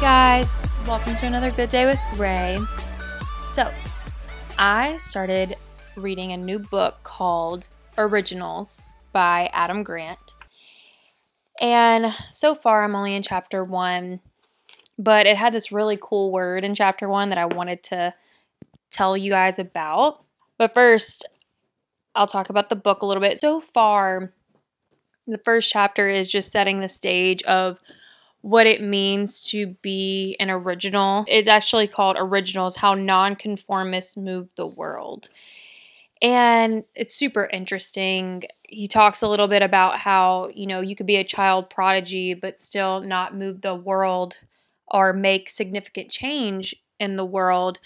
Guys, welcome to another Good Day with Ray. So, I started reading a new book called Originals by Adam Grant. And so far, I'm only in chapter one, but it had this really cool word in chapter one that I wanted to tell you guys about. But first, I'll talk about the book a little bit. So far, the first chapter is just setting the stage of what it means to be an original. It's actually called Originals How Nonconformists Move the World. And it's super interesting. He talks a little bit about how, you know, you could be a child prodigy, but still not move the world or make significant change in the world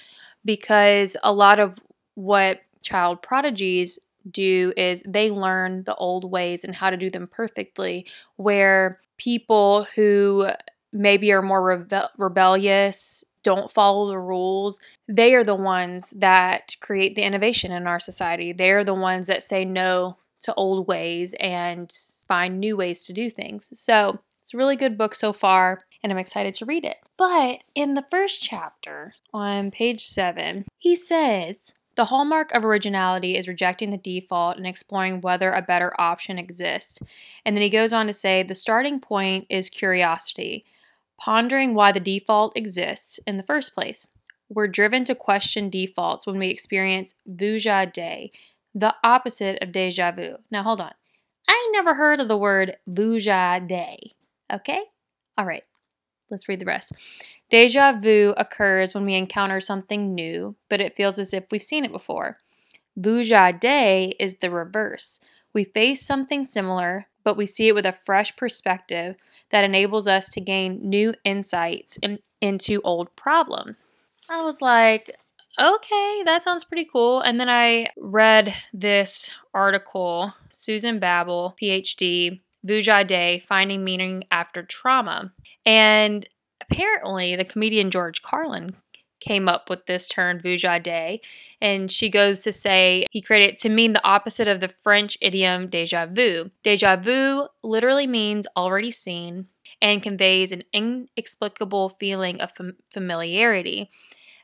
because a lot of what child prodigies do is they learn the old ways and how to do them perfectly, where people who maybe are more rebe- rebellious, don't follow the rules, they are the ones that create the innovation in our society. They're the ones that say no to old ways and find new ways to do things. So it's a really good book so far, and I'm excited to read it. But in the first chapter on page seven, he says, the hallmark of originality is rejecting the default and exploring whether a better option exists. And then he goes on to say the starting point is curiosity, pondering why the default exists in the first place. We're driven to question defaults when we experience vuja de, the opposite of deja vu. Now, hold on. I never heard of the word vuja de. Okay? All right, let's read the rest. Deja vu occurs when we encounter something new, but it feels as if we've seen it before. Vuja de is the reverse. We face something similar, but we see it with a fresh perspective that enables us to gain new insights in, into old problems. I was like, okay, that sounds pretty cool. And then I read this article, Susan Babel, PhD, Vuja de, Finding Meaning After Trauma. And apparently the comedian George Carlin came up with this term vuja de and she goes to say he created to mean the opposite of the french idiom deja vu deja vu literally means already seen and conveys an inexplicable feeling of fam- familiarity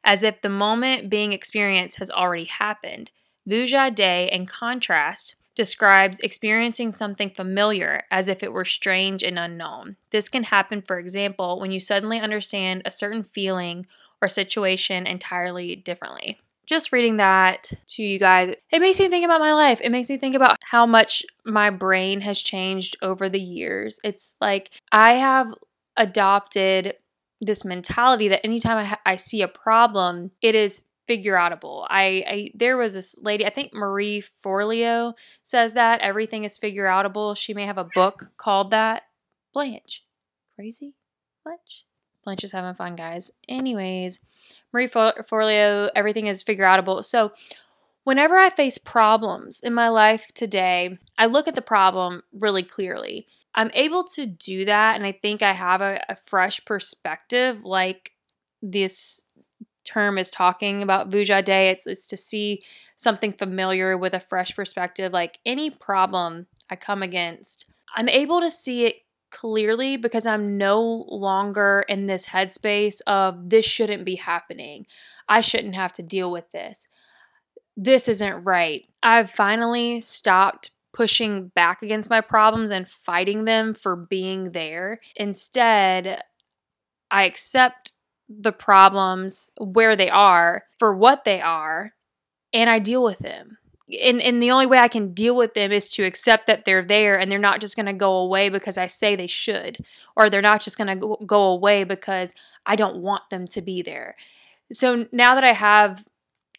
as if the moment being experienced has already happened vuja de in contrast describes experiencing something familiar as if it were strange and unknown. This can happen, for example, when you suddenly understand a certain feeling or situation entirely differently. Just reading that to you guys, it makes me think about my life. It makes me think about how much my brain has changed over the years. It's like I have adopted this mentality that anytime I, ha- I see a problem, it is figure outable. I, I there was this lady, I think Marie Forleo says that everything is figure outable. She may have a book called that. Blanche. Crazy? Blanche? Blanche is having fun, guys. Anyways, Marie Forleo, everything is figure outable. So whenever I face problems in my life today, I look at the problem really clearly. I'm able to do that, and I think I have a, a fresh perspective, like this term is talking about Vuja de. It's, it's to see something familiar with a fresh perspective. Like any problem I come against, I'm able to see it clearly because I'm no longer in this headspace of this shouldn't be happening. I shouldn't have to deal with this. This isn't right. I've finally stopped pushing back against my problems and fighting them for being there. Instead, I accept the problems where they are for what they are and I deal with them. And, and the only way I can deal with them is to accept that they're there and they're not just going to go away because I say they should, or they're not just going to go away because I don't want them to be there. So now that I have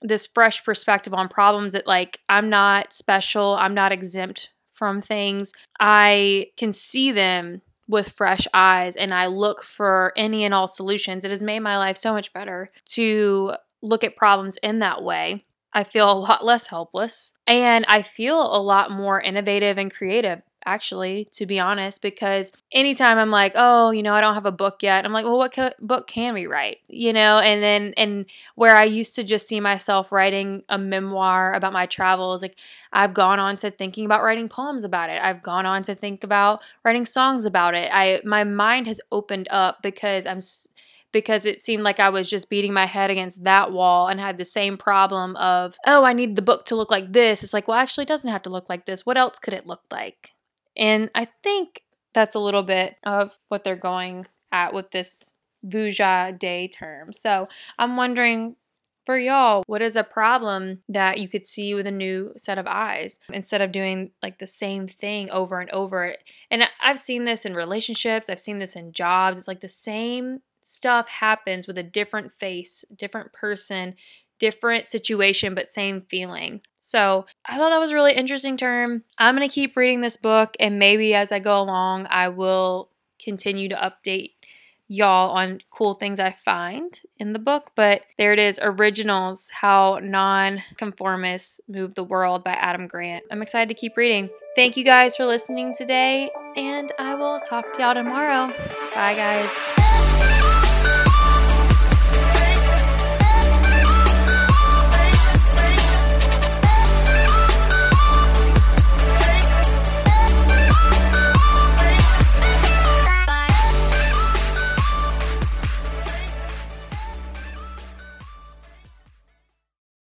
this fresh perspective on problems that, like, I'm not special, I'm not exempt from things, I can see them with fresh eyes and I look for any and all solutions. It has made my life so much better to look at problems in that way. I feel a lot less helpless and I feel a lot more innovative and creative actually, to be honest, because anytime I'm like, oh, you know, I don't have a book yet, I'm like, well, what ca- book can we write? You know, and then, and where I used to just see myself writing a memoir about my travels, like I've gone on to thinking about writing poems about it. I've gone on to think about writing songs about it. I, my mind has opened up because I'm, because it seemed like I was just beating my head against that wall and had the same problem of, oh, I need the book to look like this. It's like, well, actually, it doesn't have to look like this. What else could it look like? And I think that's a little bit of what they're going at with this Vuja de term. So I'm wondering for y'all, what is a problem that you could see with a new set of eyes instead of doing like the same thing over and over? And I've seen this in relationships, I've seen this in jobs. It's like the same stuff happens with a different face, different person, different situation, but same feeling. So I thought that was a really interesting term. I'm going to keep reading this book, and maybe as I go along, I will continue to update y'all on cool things I find in the book. But there it is Originals How Nonconformists Move the World by Adam Grant. I'm excited to keep reading. Thank you guys for listening today, and I will talk to y'all tomorrow. Bye, guys.